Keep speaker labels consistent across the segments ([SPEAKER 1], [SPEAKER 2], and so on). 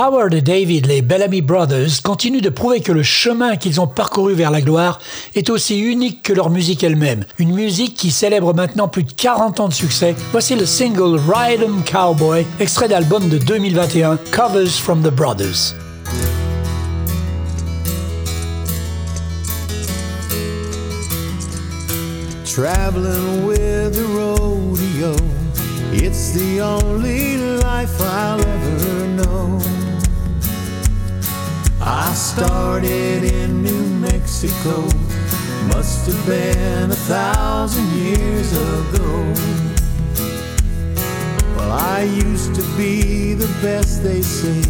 [SPEAKER 1] Howard et David, les Bellamy Brothers, continuent de prouver que le chemin qu'ils ont parcouru vers la gloire est aussi unique que leur musique elle-même. Une musique qui célèbre maintenant plus de 40 ans de succès. Voici le single Ride 'em Cowboy, extrait d'album de 2021, Covers from the Brothers.
[SPEAKER 2] Traveling with the rodeo, it's the only life ever. I started in New Mexico, must have been a thousand years ago. Well, I used to be the best, they say,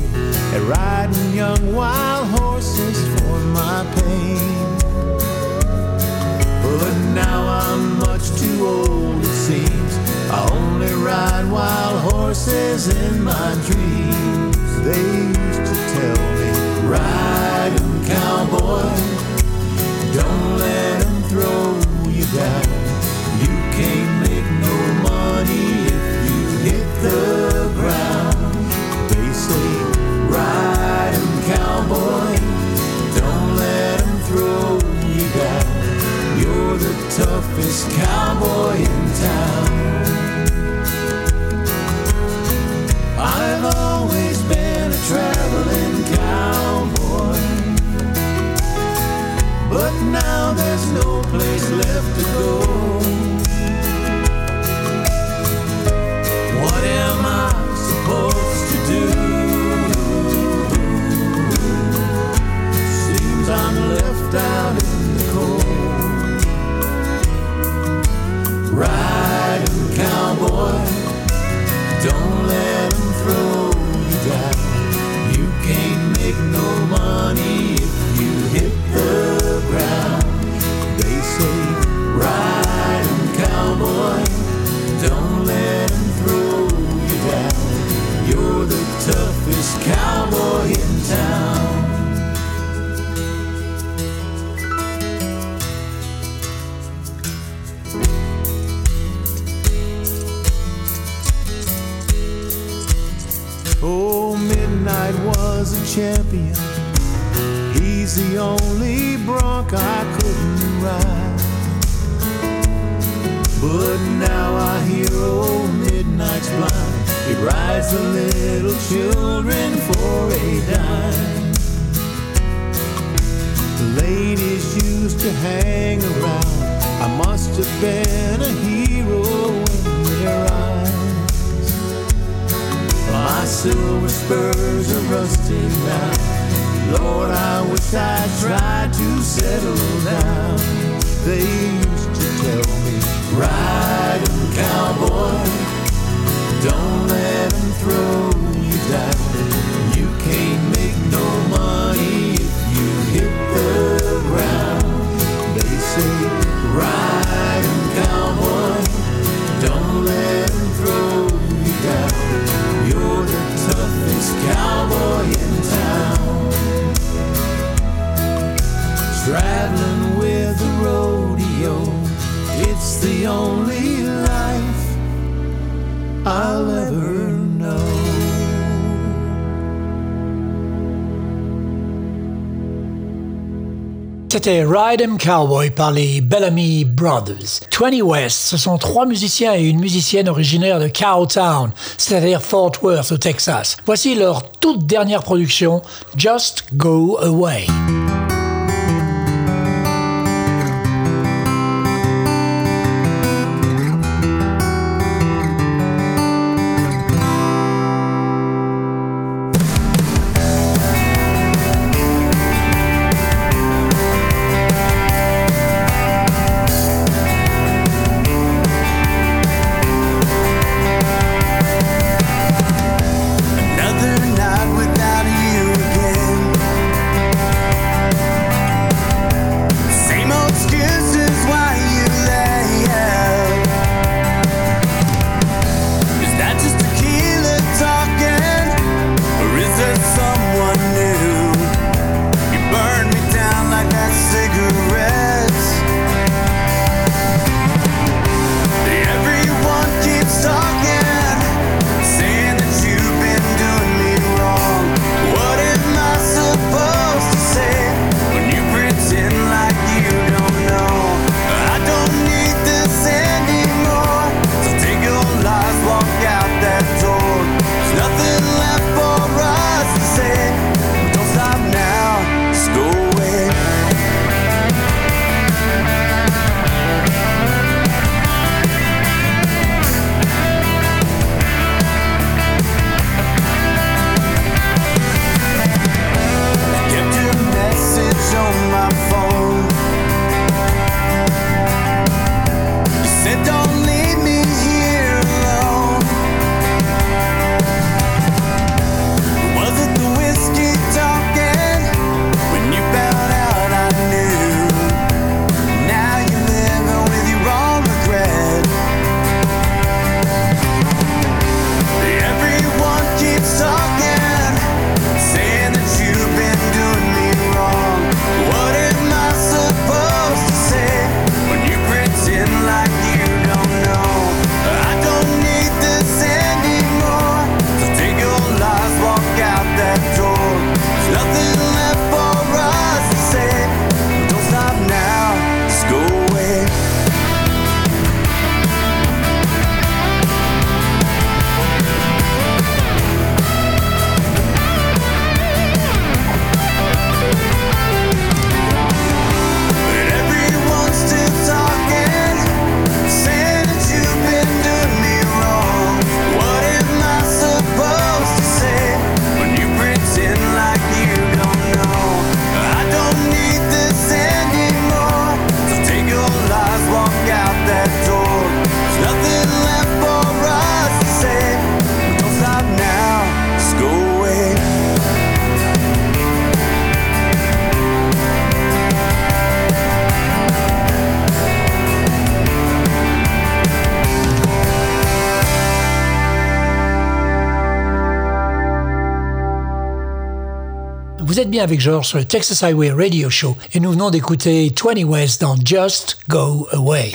[SPEAKER 2] at riding young wild horses for my pain. But now I'm much too old, it seems. I only ride wild horses in my dreams. They used to tell Ride 'em, cowboy. Don't let 'em throw you down. You can't make no money if you hit the ground. They say, ride 'em, cowboy. Don't let let 'em throw you down. You're the toughest cowboy in town. Now there's no place left to go. Champion. He's the only bronc I couldn't ride. But now I hear old Midnight's blind. He rides the little children for a dime. The ladies used to hang around. I must have been a hero My silver spurs are rusting now. Lord, I wish I'd tried to settle down. They used to tell me Ride them, cowboy. Don't let them throw
[SPEAKER 1] C'était Ride 'em Cowboy par les Bellamy Brothers. 20 West, ce sont trois musiciens et une musicienne originaires de Cowtown, c'est-à-dire Fort Worth au Texas. Voici leur toute dernière production, Just Go Away.
[SPEAKER 3] Vous êtes bien avec George sur le Texas Highway Radio Show et nous venons d'écouter 20 West dans Just Go Away.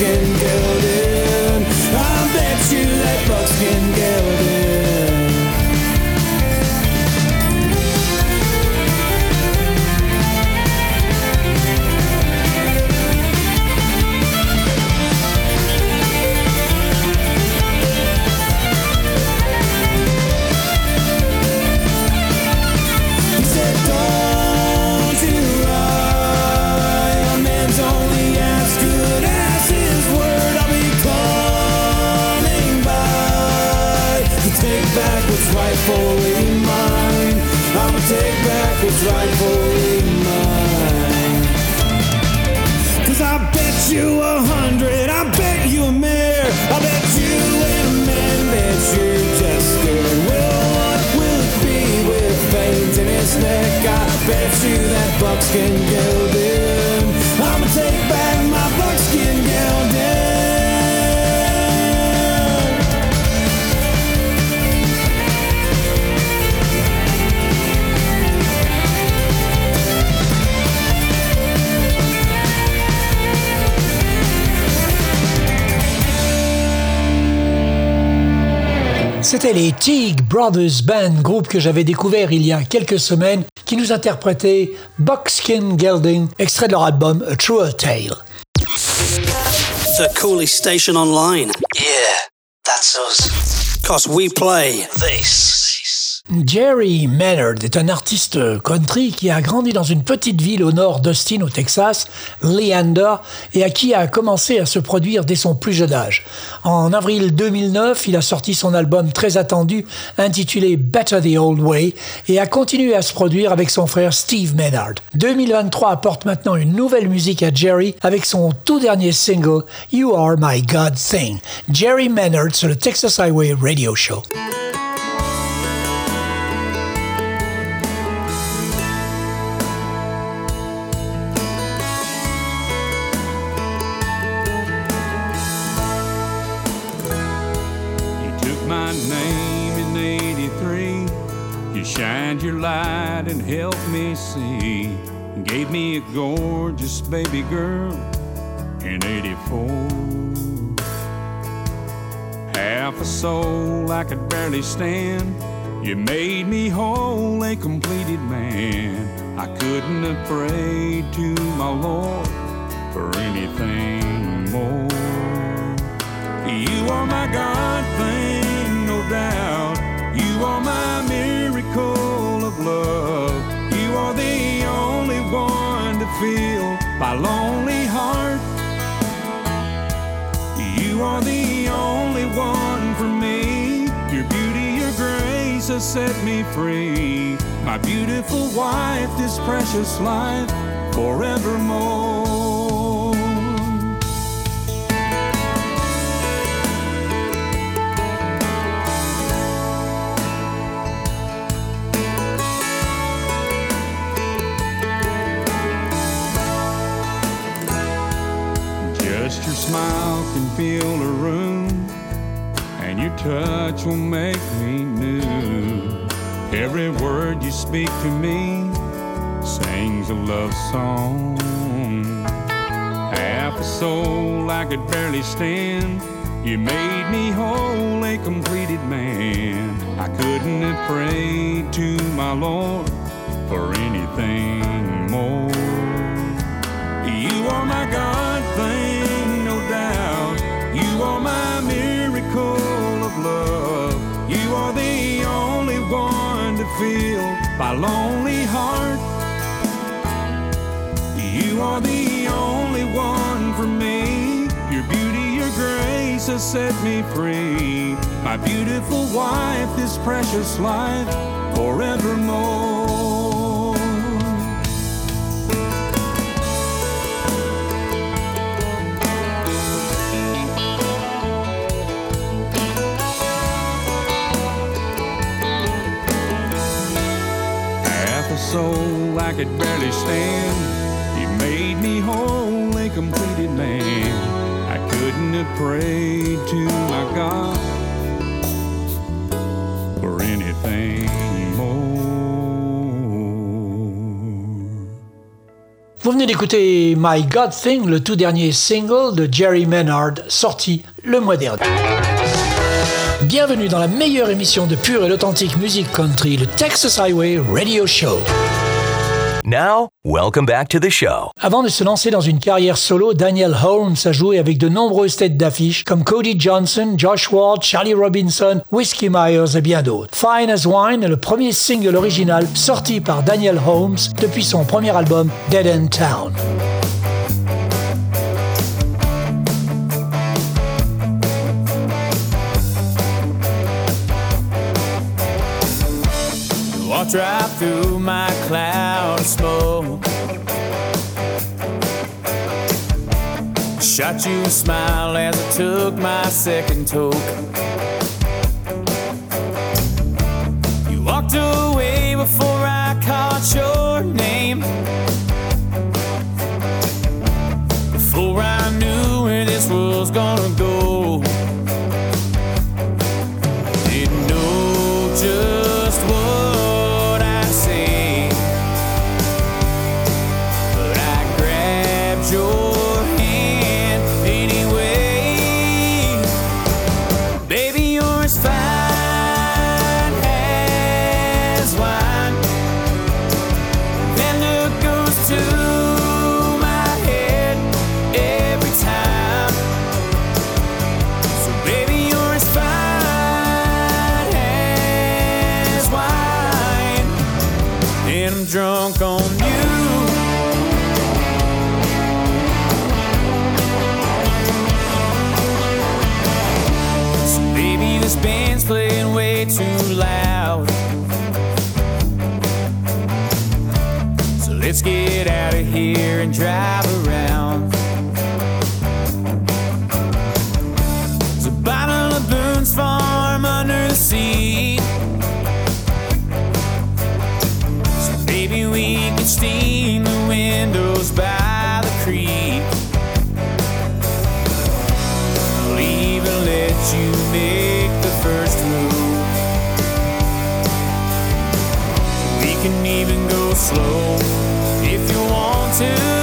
[SPEAKER 3] can do rightfully mine. Cause I bet you a hundred, I bet you a mare, I bet you a man, bet you just good. Will what will it be with veins in his neck? I bet you that buckskin goes. C'était les Teague Brothers Band, groupe que j'avais découvert il y a quelques semaines, qui nous interprétait Buckskin Gelding, extrait de leur album A Truer Tale.
[SPEAKER 4] The coolest station online. Yeah, that's us. Cause we play this.
[SPEAKER 3] Jerry Maynard est un artiste country qui a grandi dans une petite ville au nord d'Austin, au Texas, Leander, et à qui a commencé à se produire dès son plus jeune âge. En avril 2009, il a sorti son album très attendu intitulé Better the Old Way et a continué à se produire avec son frère Steve Maynard. 2023 apporte maintenant une nouvelle musique à Jerry avec son tout dernier single You Are My God Thing. Jerry Maynard sur le Texas Highway Radio Show.
[SPEAKER 5] Light and helped me see. Gave me a gorgeous baby girl in 84. Half a soul I could barely stand. You made me whole, a completed man. I couldn't have prayed to my Lord for anything more. You are my God thing, no doubt. You are my miracle love. You are the only one to fill my lonely heart. You are the only one for me. Your beauty your grace has set me free. My beautiful wife, this precious life, forevermore. Smile can fill a room, and your touch will make me new. Every word you speak to me sings a love song. Half a soul I could barely stand. You made me whole, a completed man. I couldn't have prayed to my Lord for anything more. You are my God thing, fill my lonely heart. You are the only one for me. Your beauty, your grace has set me free. My beautiful wife, this precious life, forevermore. Soul I could barely stand. You made me whole, a completed man. I couldn't have prayed to my God for anything more.
[SPEAKER 1] Vous venez d'écouter My God Thing, le tout dernier single de Jerry Maynard, sorti le mois dernier. Bienvenue dans la meilleure émission de pure et d'authentique musique country, le Texas Highway Radio Show.
[SPEAKER 6] Now, welcome back to the show.
[SPEAKER 1] Avant de se lancer dans une carrière solo, Daniel Holmes a joué avec de nombreuses têtes d'affiche comme Cody Johnson, Josh Ward, Charlie Robinson, Whiskey Myers et bien d'autres. Fine as Wine est le premier single original sorti par Daniel Holmes depuis son premier album Dead End Town.
[SPEAKER 3] Right through my cloud of smoke. Shot you a smile as I took my second toke. Slow if you want to.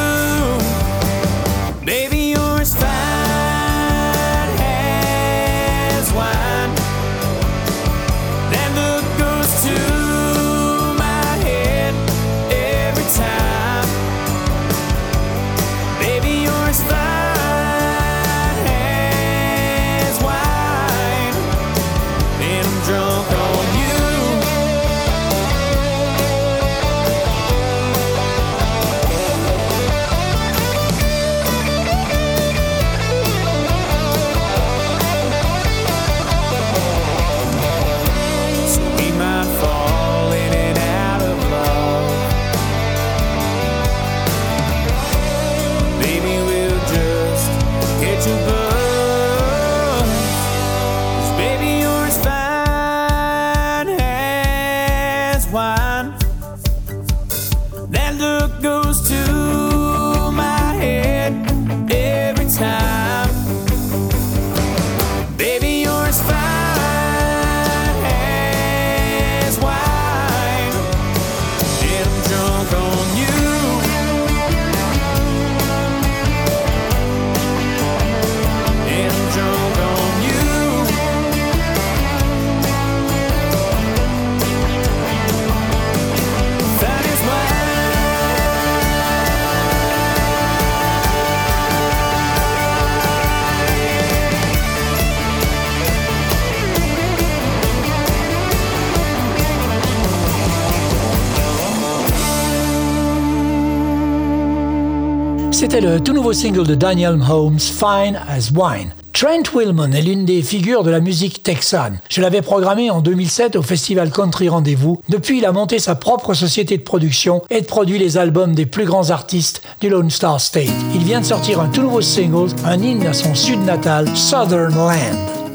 [SPEAKER 1] C'était le tout nouveau single de Daniel Holmes, Fine as Wine. Trent Willman est l'une des figures de la musique texane. Je l'avais programmé en 2007 au festival Country Rendez-vous. Depuis, il a monté sa propre société de production et produit les albums des plus grands artistes du Lone Star State. Il vient de sortir un tout nouveau single, un hymne à son sud natal, Southern Land.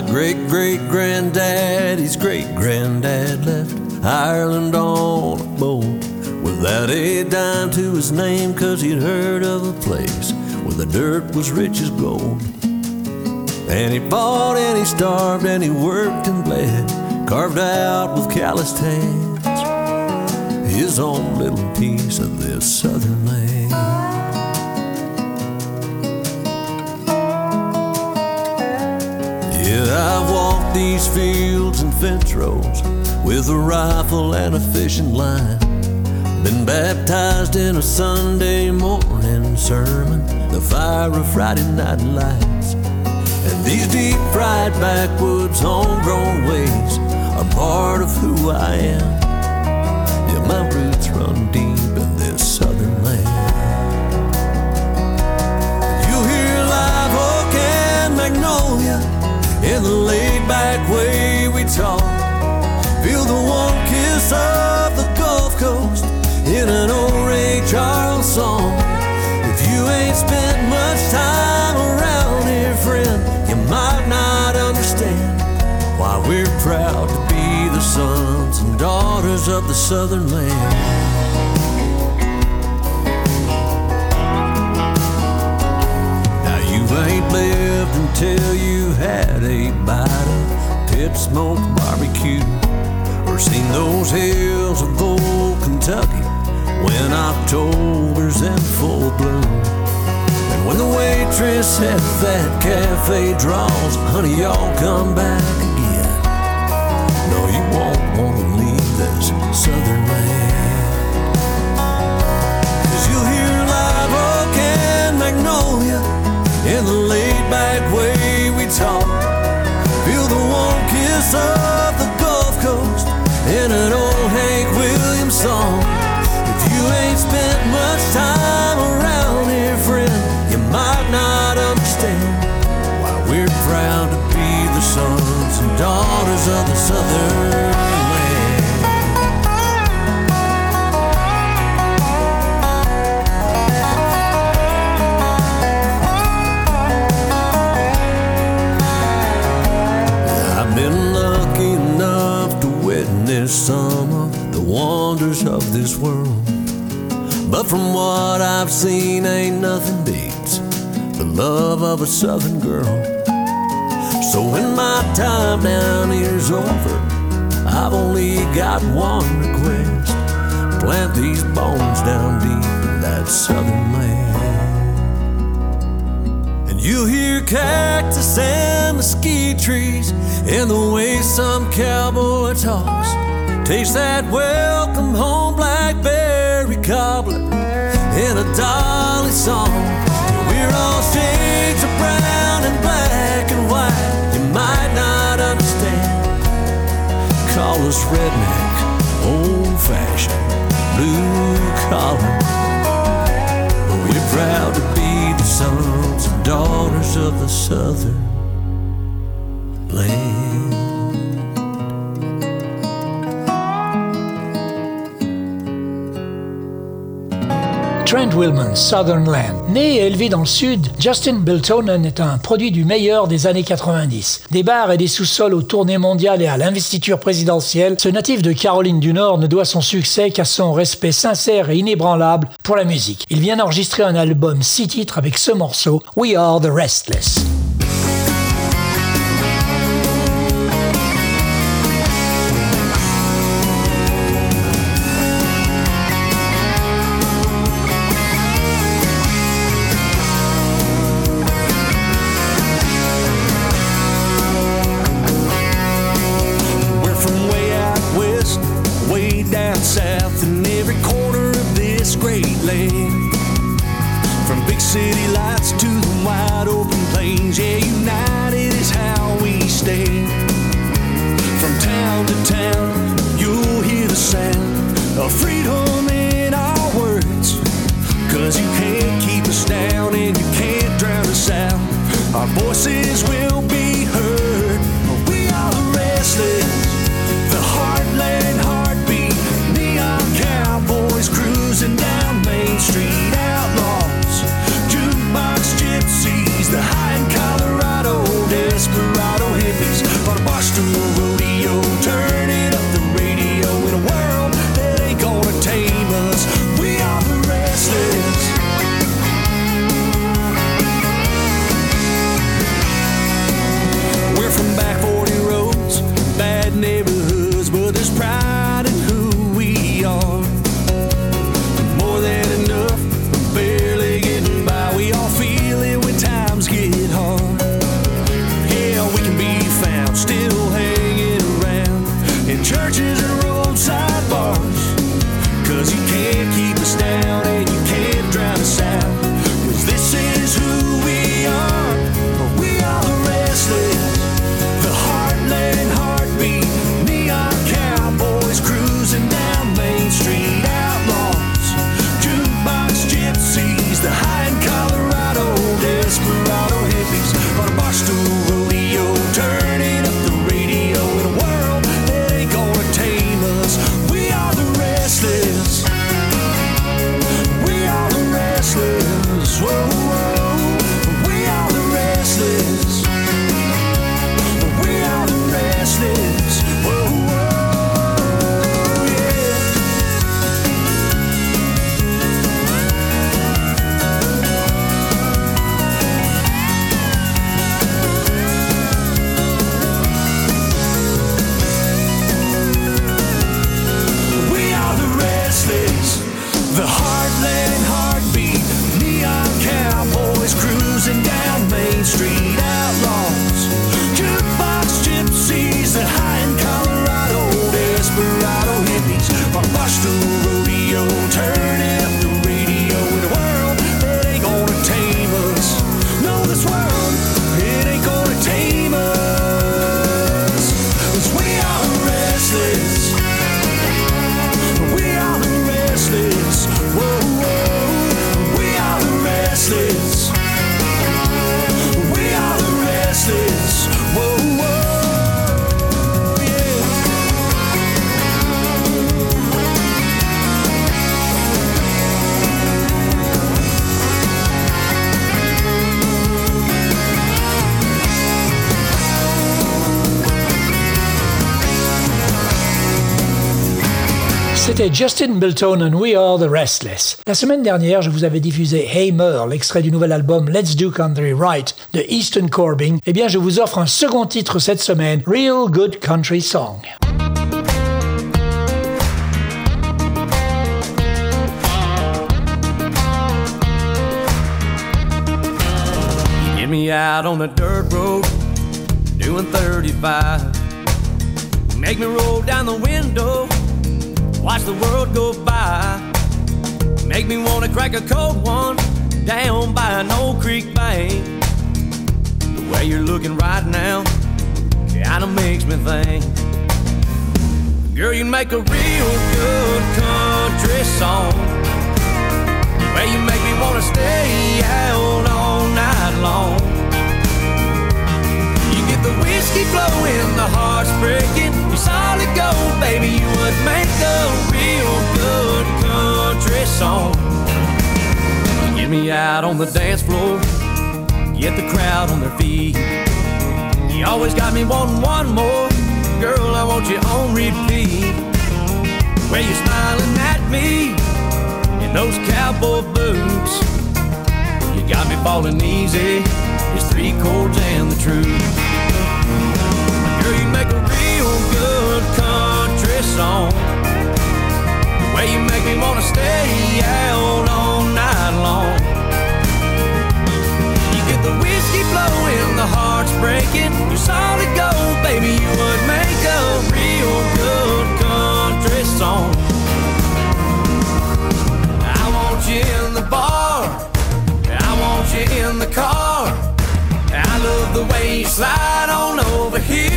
[SPEAKER 7] My great great granddaddy's great granddad left Ireland on a boat without a dime to his name, cause he'd heard of a place where the dirt was rich as gold. And he fought and he starved and he worked and bled, carved out with calloused hands his own little piece of this southern land. Yeah, I've walked these fields and fence rows with a rifle and a fishing line. Been baptized in a Sunday morning sermon, the fire of Friday night lights. And these deep fried backwoods, homegrown ways are part of who I am. Yeah, my roots run deep in this southern land. You hear live oak and magnolia in the laid back way we talk. Feel the warm kiss of the Gulf Coast in an old Ray Charles song. If you ain't spent much time around here, friend, you might not understand why we're proud to be the sons and daughters of the Southern land. Ain't lived until you had a bite of pit smoked barbecue or seen those hills of old Kentucky when October's in full bloom. And when the waitress at that cafe draws, honey, y'all come back again. No, you won't want to leave this southern land. Cause you'll hear live oak and magnolia in the laid back way we talk. Feel the warm kiss of the Gulf Coast in an old Hank Williams song. If you ain't spent much time around here, friend, you might not understand why we're proud to be the sons and daughters of the Southern some of the wonders of this world. But from what I've seen, ain't nothing beats the love of a southern girl. So when my time down here's over, I've only got one request plant these bones down deep in that southern land. And you hear cactus and mesquite trees in the way some cowboy talks. Taste that welcome home blackberry cobbler in a dolly song. We're all shades of brown and black and white. You might not understand. Call us redneck, old fashioned, blue collar. But we're proud to be the sons and daughters of the southern
[SPEAKER 1] Trent Willman, Southern Land. Né et élevé dans le sud, Justin Biltonen est un produit du meilleur des années 90. Des bars et des sous-sols aux tournées mondiales et à l'investiture présidentielle, ce natif de Caroline du Nord ne doit son succès qu'à son respect sincère et inébranlable pour la musique. Il vient d'enregistrer un album six titres avec ce morceau, We Are the Restless.
[SPEAKER 8] to
[SPEAKER 1] move Justin Bilton and We Are the Restless. La semaine dernière, je vous avais diffusé Hey Mer, l'extrait du nouvel album Let's Do Country Right de Easton Corbin. Eh bien, je vous offre un second titre cette semaine, Real Good Country Song.
[SPEAKER 7] Get me out on the dirt road, doing 35. Make me roll down the window, watch the world go by. Make me wanna crack a cold one down by an old creek bank. The way you're looking right now kinda makes me think. Girl, you make a real good country song. Way you make me wanna stay out all night long. You get the whiskey flowing, the heart's breaking. Solid gold, baby. You would make a real good country song. Get me out on the dance floor, get the crowd on their feet. You always got me wanting one more, girl. I want you on repeat. Where you smiling at me in those cowboy boots. You got me falling easy. It's three chords and the truth. Girl, you make country song. The way you make me wanna stay out all night long. You get the whiskey flowing, the heart's breaking. You solid gold, baby. You would make a real good country song. I want you in the bar. I want you in the car. I love the way you slide on over here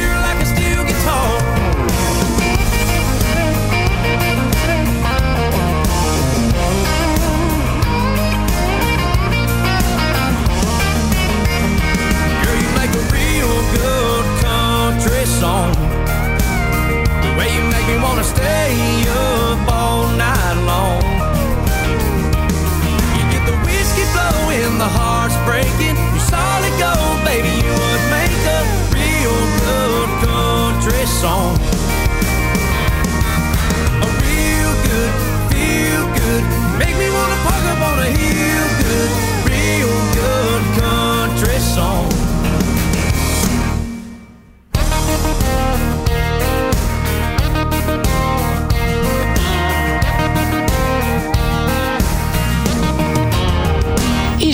[SPEAKER 7] stay up all night long. You get the whiskey flowing, the heart's breaking. You solid gold, baby. You would make a real good country song. A real good, feel good, make me wanna park up on a hill.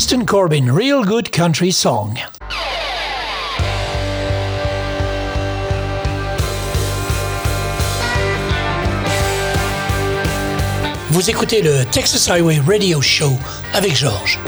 [SPEAKER 1] Corbin, Real Good Country Song. Vous écoutez le Texas Highway Radio Show avec Georges.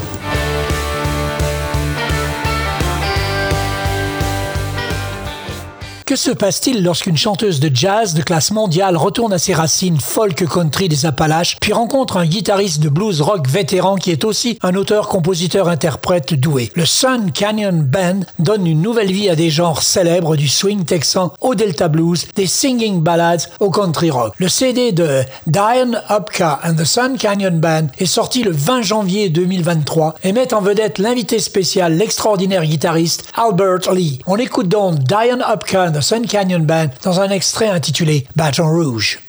[SPEAKER 1] Que se passe-t-il lorsqu'une chanteuse de jazz de classe mondiale retourne à ses racines folk country des Appalaches, puis rencontre un guitariste de blues rock vétéran qui est aussi un auteur-compositeur-interprète doué? Le Sun Canyon Band donne une nouvelle vie à des genres célèbres du swing texan au Delta Blues, des singing ballads au country rock. Le CD de Diane Upka and the Sun Canyon Band est sorti le 20 janvier 2023 et met en vedette l'invité spécial, l'extraordinaire guitariste Albert Lee. On écoute donc Diane the Sun Canyon Band dans un extrait intitulé Baton Rouge.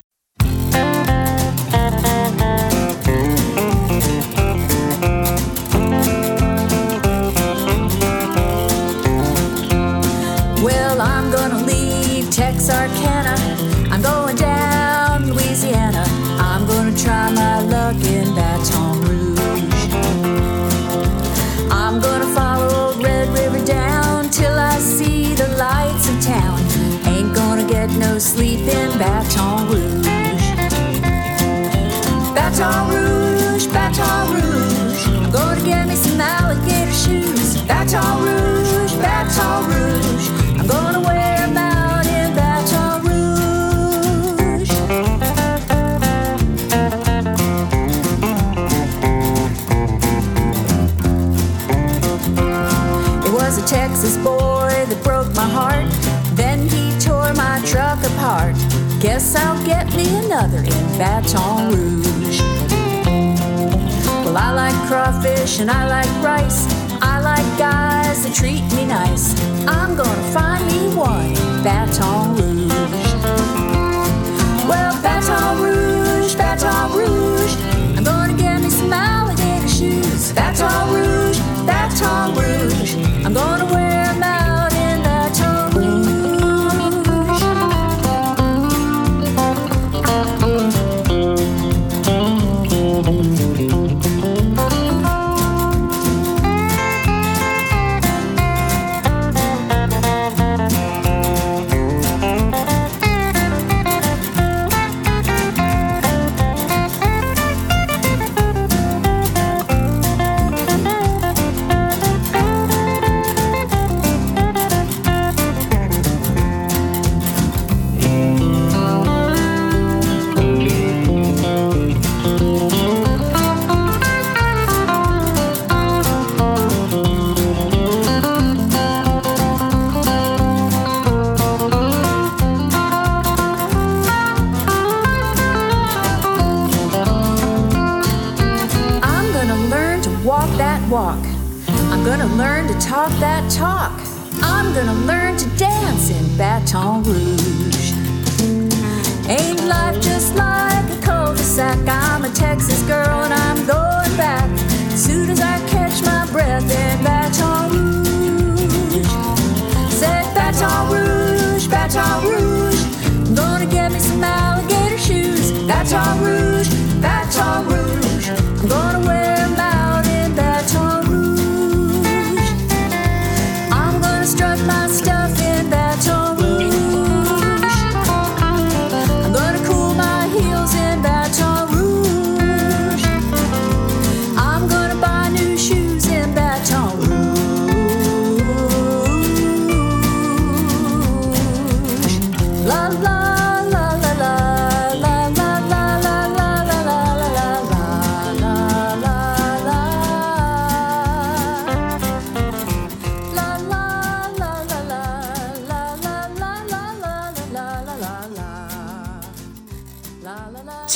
[SPEAKER 9] In Baton Rouge. Baton Rouge, Baton Rouge. I'm gonna get me some alligator shoes. Baton Rouge, Baton Rouge. I'm gonna wear them out in Baton Rouge. It was a Texas boy that broke my heart. Guess I'll get me another in Baton Rouge. Well, I like crawfish and I like rice. I like guys that treat me nice. I'm gonna find me one in Baton Rouge.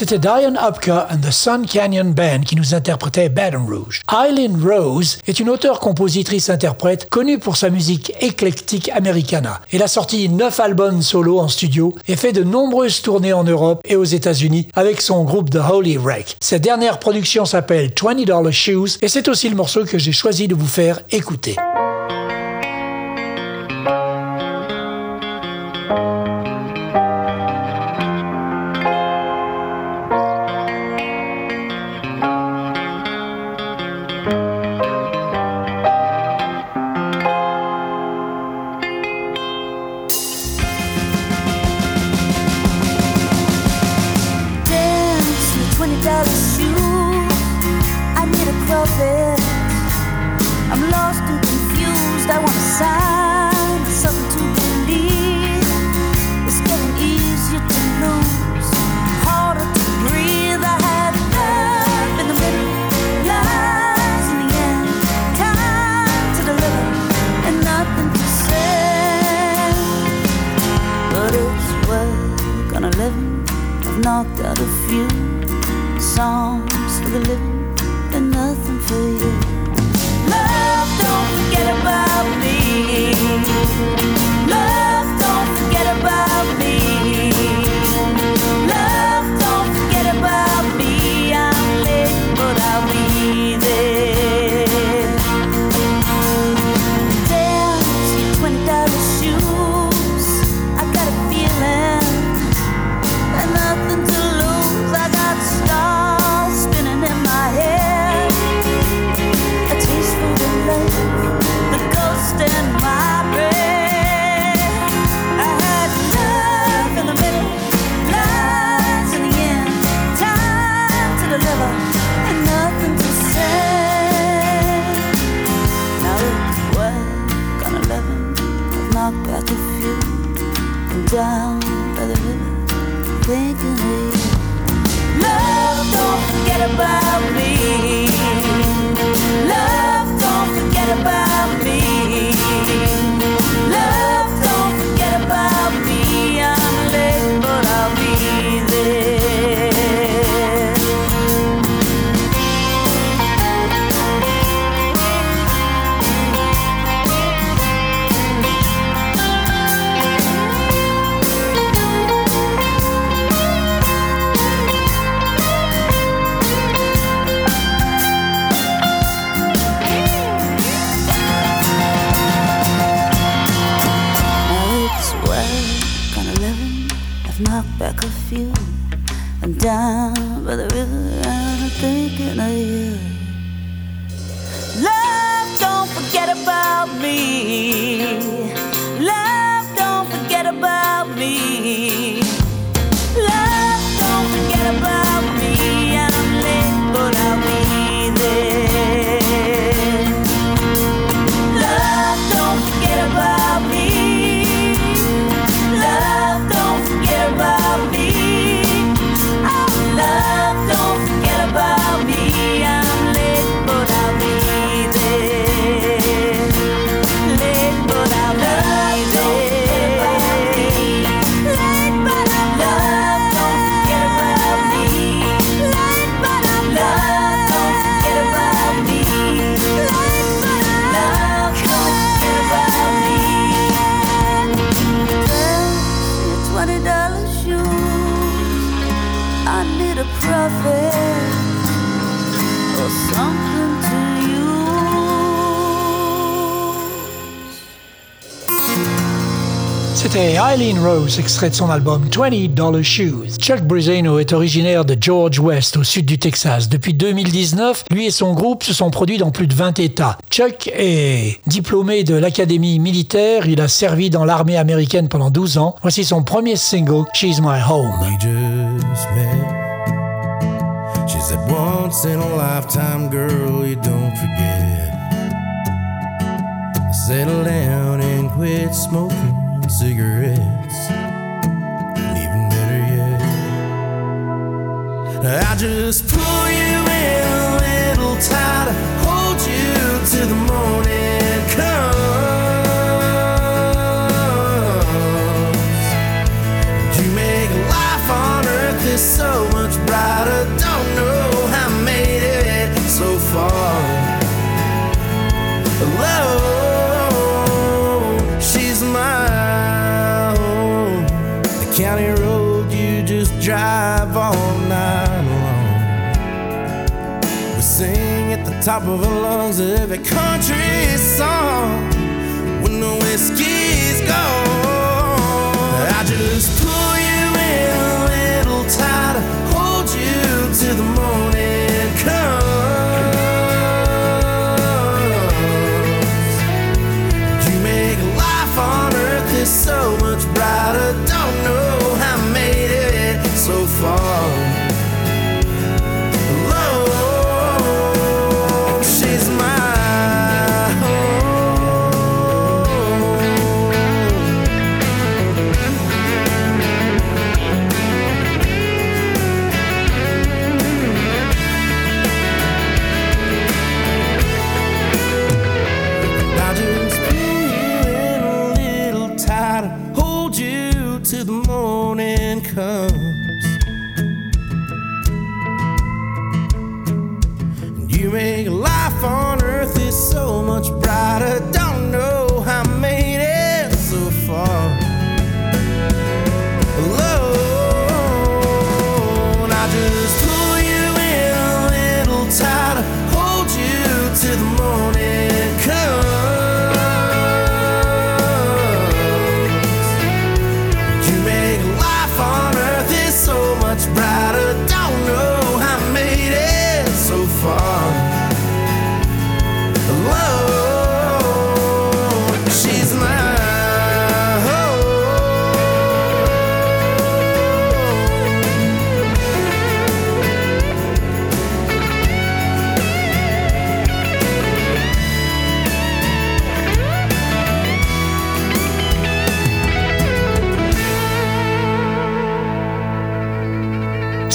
[SPEAKER 1] C'était Diane Upka and the Sun Canyon Band qui nous interprétait Baton Rouge. Eileen Rose est une auteure-compositrice-interprète connue pour sa musique éclectique americana. Elle a sorti neuf albums solo en studio et fait de nombreuses tournées en Europe et aux États-Unis avec son groupe The Holy Wreck. Cette dernière production s'appelle $20 Shoes et c'est aussi le morceau que j'ai choisi de vous faire écouter. Rose, extrait de son album 20 Dollar Shoes. Chuck Briseno est originaire de George West, au sud du Texas. Depuis 2019, lui et son groupe se sont produits dans plus de 20 États. Chuck est diplômé de l'Académie militaire. Il a servi dans l'armée américaine pendant 12 ans. Voici son premier single, She's My Home.
[SPEAKER 2] Once in a lifetime girl you don't forget. Settle down and quit smoking cigarettes. I just pull you in a little tighter, hold you till the morning comes. You make life on earth is so much brighter. Don't know how I made it so far. Alone, she's my home. The county road you just drive all sing at the top of our lungs every country song when the whiskey's gone. I just pull you in a little tighter, hold you till the morning comes.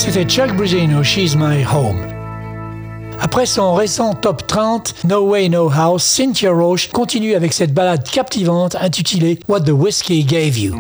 [SPEAKER 1] C'était Chuck Briseno, She's My Home. Après son récent top 30, No Way No How, Cynthia Roche continue avec cette balade captivante intitulée What the Whiskey Gave. You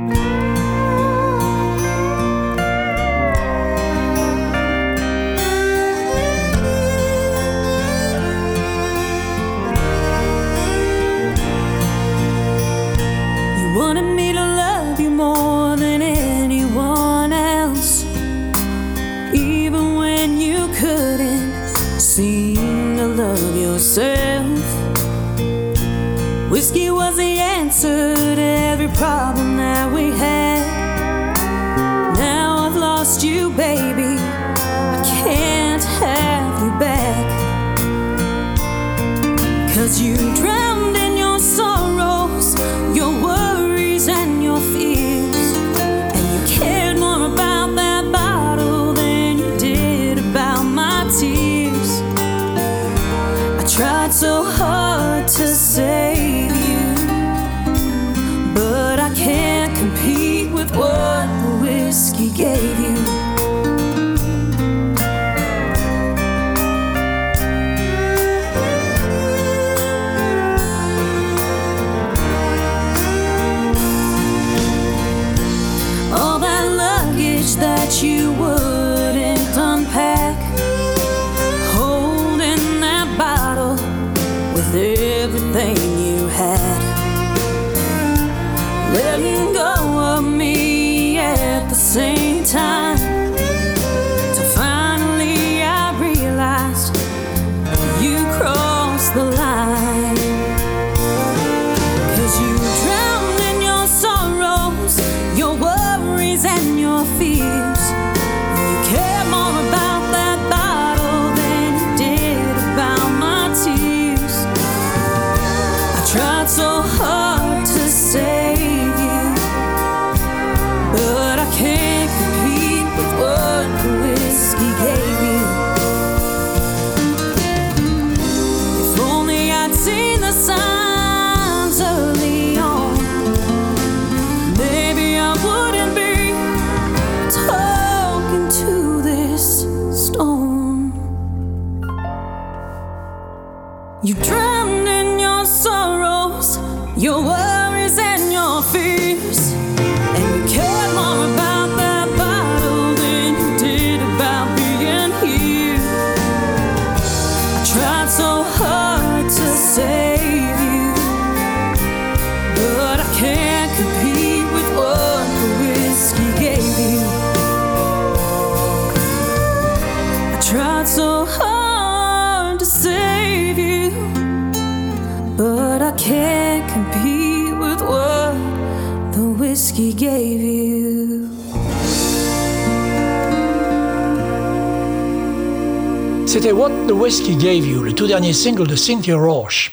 [SPEAKER 1] C'était What the Whiskey Gave You, le tout dernier single de Cynthia Roche.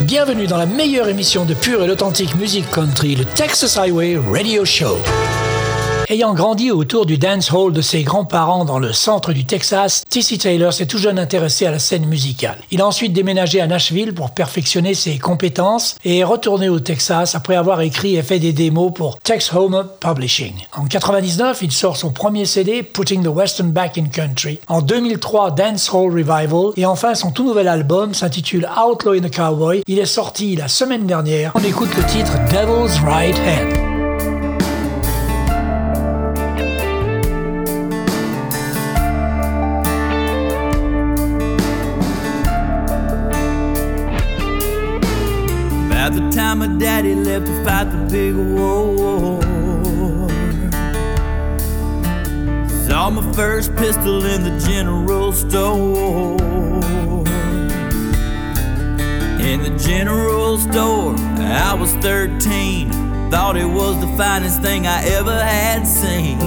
[SPEAKER 1] Bienvenue dans la meilleure émission de pure et authentique musique country, le Texas Highway Radio Show. Ayant grandi autour du dance hall de ses grands-parents dans le centre du Texas, T.C. Taylor s'est tout jeune intéressé à la scène musicale. Il a ensuite déménagé à Nashville pour perfectionner ses compétences et est retourné au Texas après avoir écrit et fait des démos pour Tex Home Publishing. En 99, il sort son premier CD, Putting the Western Back in Country. En 2003, Dance Hall Revival. Et enfin, son tout nouvel album s'intitule Outlaw in a Cowboy. Il est sorti la semaine dernière. On écoute le titre Devil's Right Hand.
[SPEAKER 3] My daddy left to fight the big war. Saw my first pistol in the general store. In the general store, I was 13. Thought it was the finest thing I ever had seen.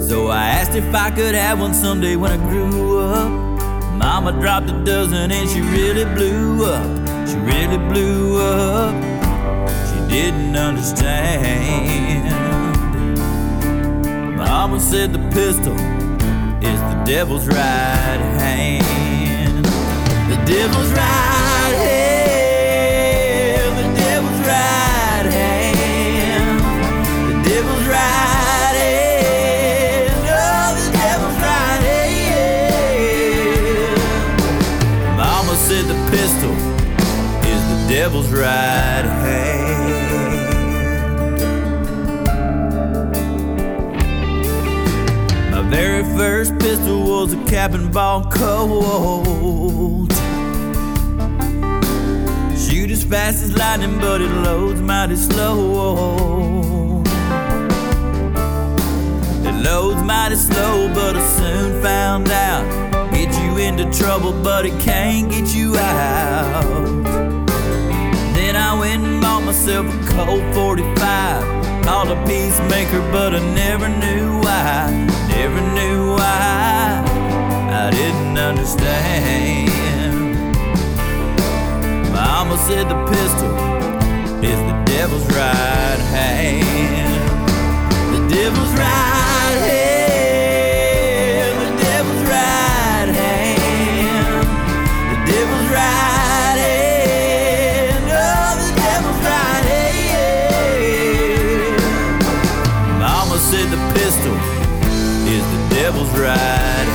[SPEAKER 3] So I asked if I could have one someday when I grew up. Mama dropped a dozen and she really blew up. She really blew up. She didn't understand. Mama said the pistol is the devil's right hand. The devil's right hand. The devil's right devil's right hand. My very first pistol was a cap and ball Colt. Shoot as fast as lightning, but it loads mighty slow. It loads mighty slow, but I soon found out. Get you into trouble, but it can't get you out. Myself a Colt 45. Called a peacemaker, but I never knew why. Never knew why. I didn't understand.
[SPEAKER 10] Mama said the pistol is the devil's right hand. The devil's right hand. The devil's right hand. The devil's right hand.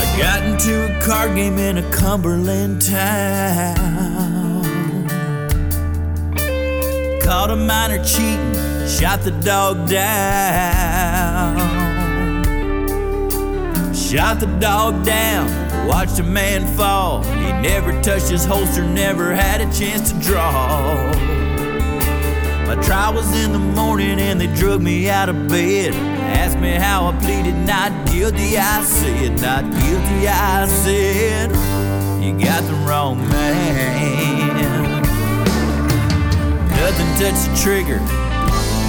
[SPEAKER 10] I got into a card game in a Cumberland town. Caught a miner cheating, shot the dog down. Shot the dog down, watched a man fall. He never touched his holster, never had a chance to draw. My trial was in the morning and they drug me out of bed. Asked me how I pleaded not guilty. I said, not guilty. I said, you got the wrong man. Nothing touched the trigger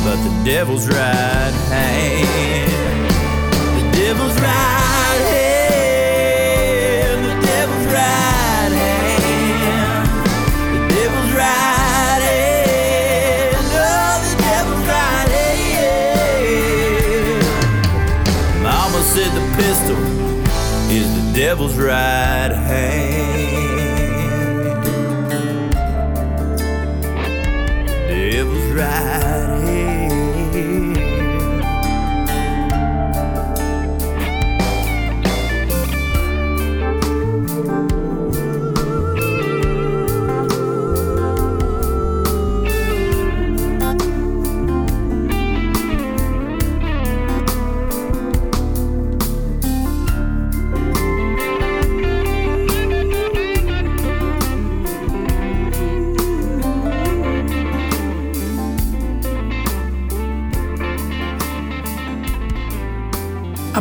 [SPEAKER 10] but the devil's right hand. The devil's right hand. The devil's right pistol is the devil's right hand. Devil's right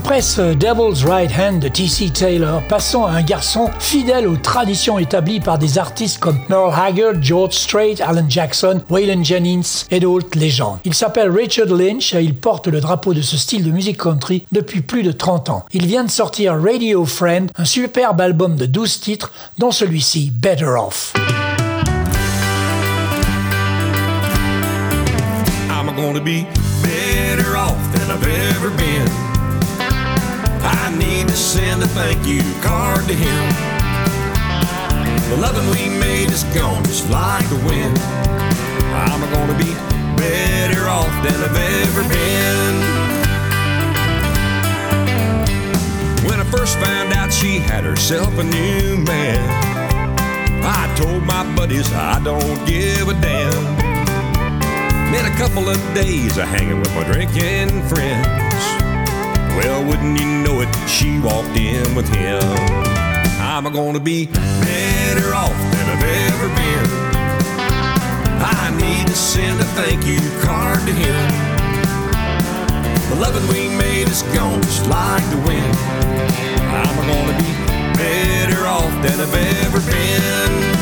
[SPEAKER 1] Après ce Devil's Right Hand de T.C. Taylor, passons à un garçon fidèle aux traditions établies par des artistes comme Merle Haggard, George Strait, Alan Jackson, Waylon Jennings et d'autres légendes. Il s'appelle Richard Lynch et il porte le drapeau de ce style de musique country depuis plus de 30 ans. Il vient de sortir Radio Friend, un superbe album de 12 titres, dont celui-ci, Better Off.
[SPEAKER 5] To send a thank you card to him. The loving we made is gone just like the wind. I'm gonna be better off than I've ever been. When I first found out she had herself a new man, I told my buddies I don't give a damn. Then a couple of days of hanging with my drinking friends. Well, wouldn't you know it, she walked in with him. I'm gonna be better off than I've ever been. I need to send a thank you card to him. The loving we made is gone just like the wind. I'm gonna be better off than I've ever been.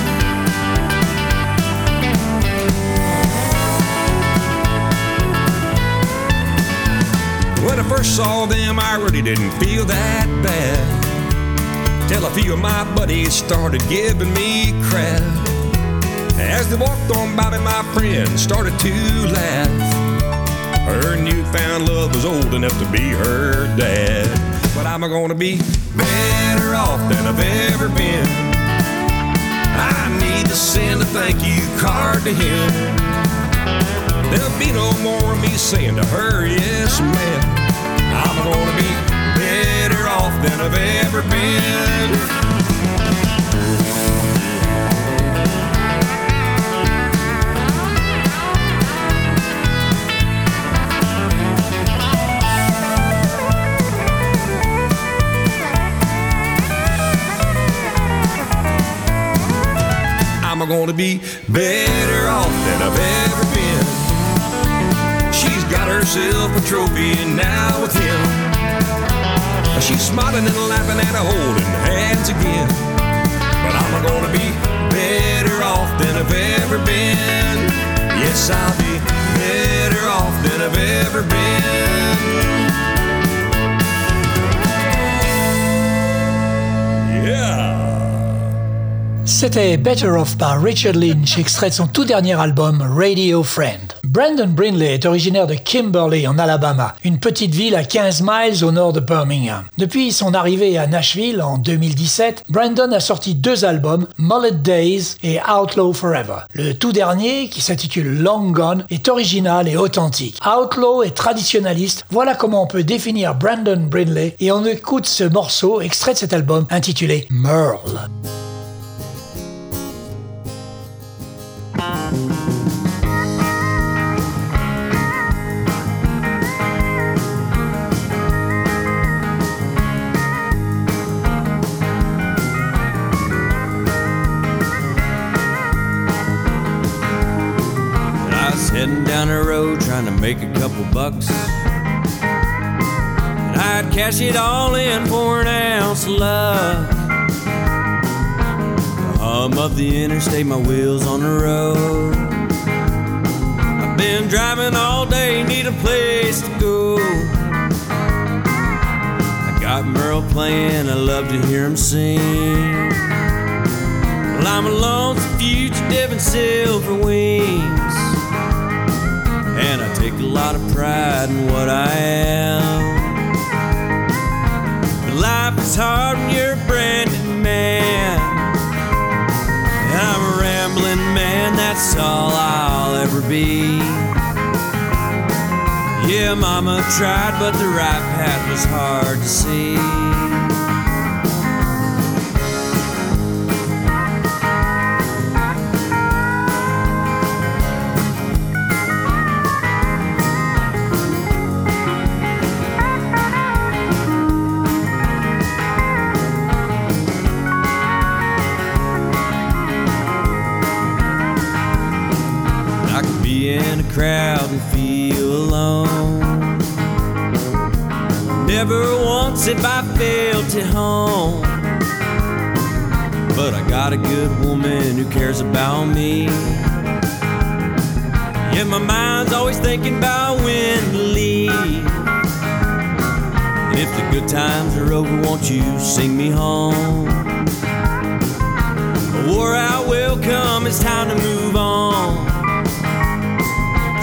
[SPEAKER 5] First saw them, I really didn't feel that bad. Till a few of my buddies started giving me crap. As they walked on by me, my friends started to laugh. Her newfound love was old enough to be her dad. But I'm gonna be better off than I've ever been. I need to send a thank you card to him. There'll be no more of me saying to her, yes, ma'am. I'm gonna be better off than I've ever been. I'm gonna be better off than I've ever been.
[SPEAKER 1] C'était Better Off par Richard Lynch, extrait de son tout dernier album Radio Friend. Brandon Brindley est originaire de Kimberley, en Alabama, une petite ville à 15 miles au nord de Birmingham. Depuis son arrivée à Nashville en 2017, Brandon a sorti deux albums, Mullet Days et Outlaw Forever. Le tout dernier, qui s'intitule Long Gone, est original et authentique. Outlaw est traditionnaliste, voilà comment on peut définir Brandon Brindley et on écoute ce morceau extrait de cet album intitulé Merle.
[SPEAKER 3] Down the road trying to make a couple bucks. And I'd cash it all in for an ounce of love. The hum of the interstate, my wheels on the road. I've been driving all day, need a place to go. I got Merle playing, I love to hear him sing. Well, I'm a lonesome fugitive in silver. Take a lot of pride in what I am. But life is hard when you're a branded man. And I'm a rambling man, that's all I'll ever be. Yeah, mama tried, but the right path was hard to see. Crowd and feel alone. Never once have I felt at home. But I got a good woman who cares about me. Yeah, my mind's always thinking about when to leave. And if the good times are over, won't you sing me home? A out welcome, it's time to move on.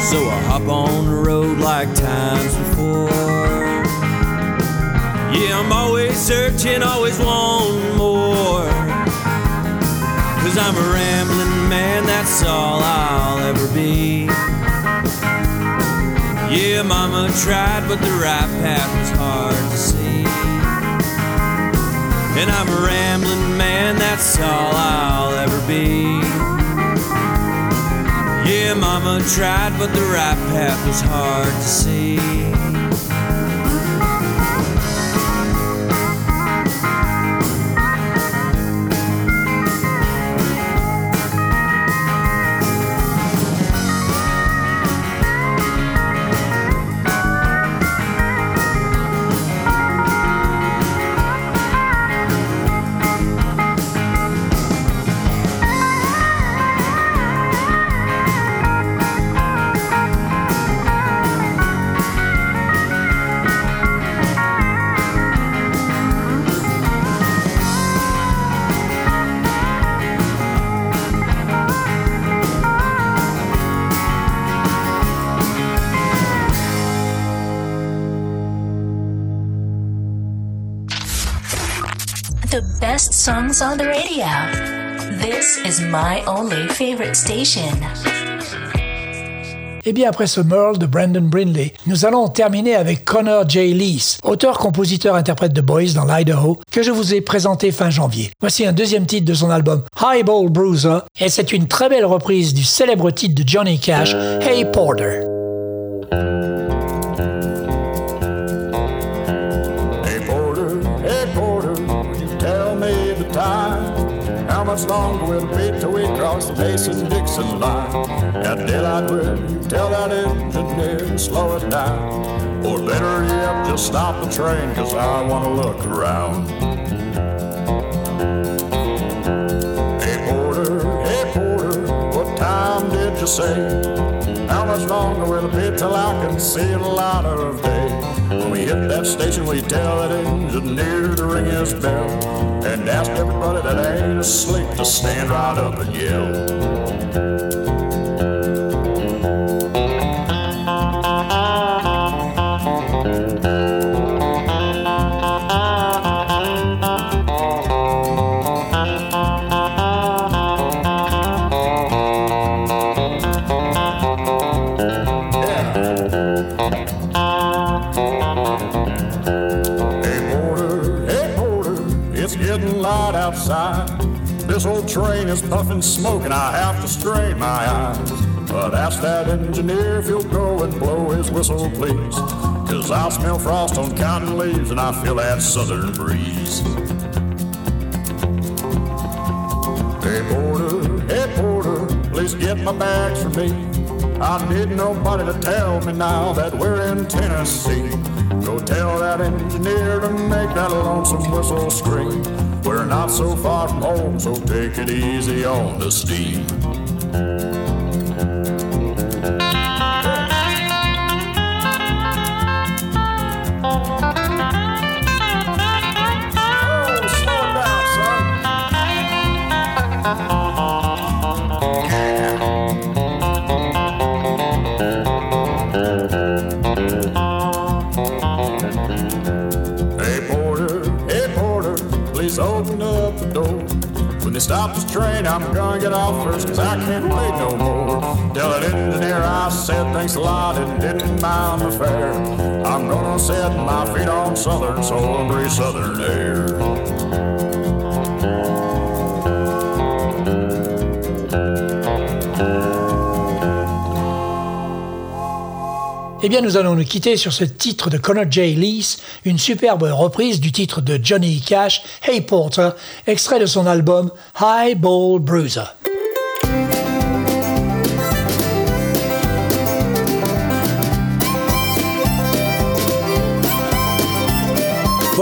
[SPEAKER 3] So I hop on the road like times before. Yeah, I'm always searching, always wanting more. Cause I'm a rambling man, that's all I'll ever be. Yeah, mama tried, but the right path was hard to see. And I'm a rambling man, that's all I'll ever be. Mama tried, but the right path was hard to see.
[SPEAKER 11] Best songs on the radio. This is my only favorite station.
[SPEAKER 1] Et bien après ce Merle de Brandon Brindley, nous allons terminer avec Connor J. Lees, auteur, compositeur, interprète de Boys dans l'Idaho, que je vous ai présenté fin janvier. Voici un deuxième titre de son album Highball Bruiser, et c'est une très belle reprise du célèbre titre de Johnny Cash, Hey Porter.
[SPEAKER 12] Much longer will it be till we cross the Mason-Dixon line? At daylight, will you tell that engineer slow it down? Or better yet, just stop the train, cause I wanna look around. Hey Porter, hey Porter, what time did you say? How much longer will it be till I can see the light of day? When we hit that station, we tell that engineer to ring his bell and ask everybody that ain't asleep to stand right up and yell. Train is puffing smoke and I have to strain my eyes. But ask that engineer if he'll go and blow his whistle, please. Cause I smell frost on cotton leaves and I feel that southern breeze. Hey porter, hey porter, please get my bags for me. I need nobody to tell me now that we're in Tennessee. Go tell that engineer to make that lonesome whistle scream. We're not so far from home, so take it easy on the steam. Stop this train, I'm gonna get off first, cause I can't wait no more. Tell that engineer I said thanks a lot and didn't mind the fare. I'm gonna set my feet on southern soul and breathe southern air.
[SPEAKER 1] Eh bien, nous allons nous quitter sur ce titre de Connor J. Lees, une superbe reprise du titre de Johnny Cash, Hey Porter, extrait de son album High Ball Bruiser.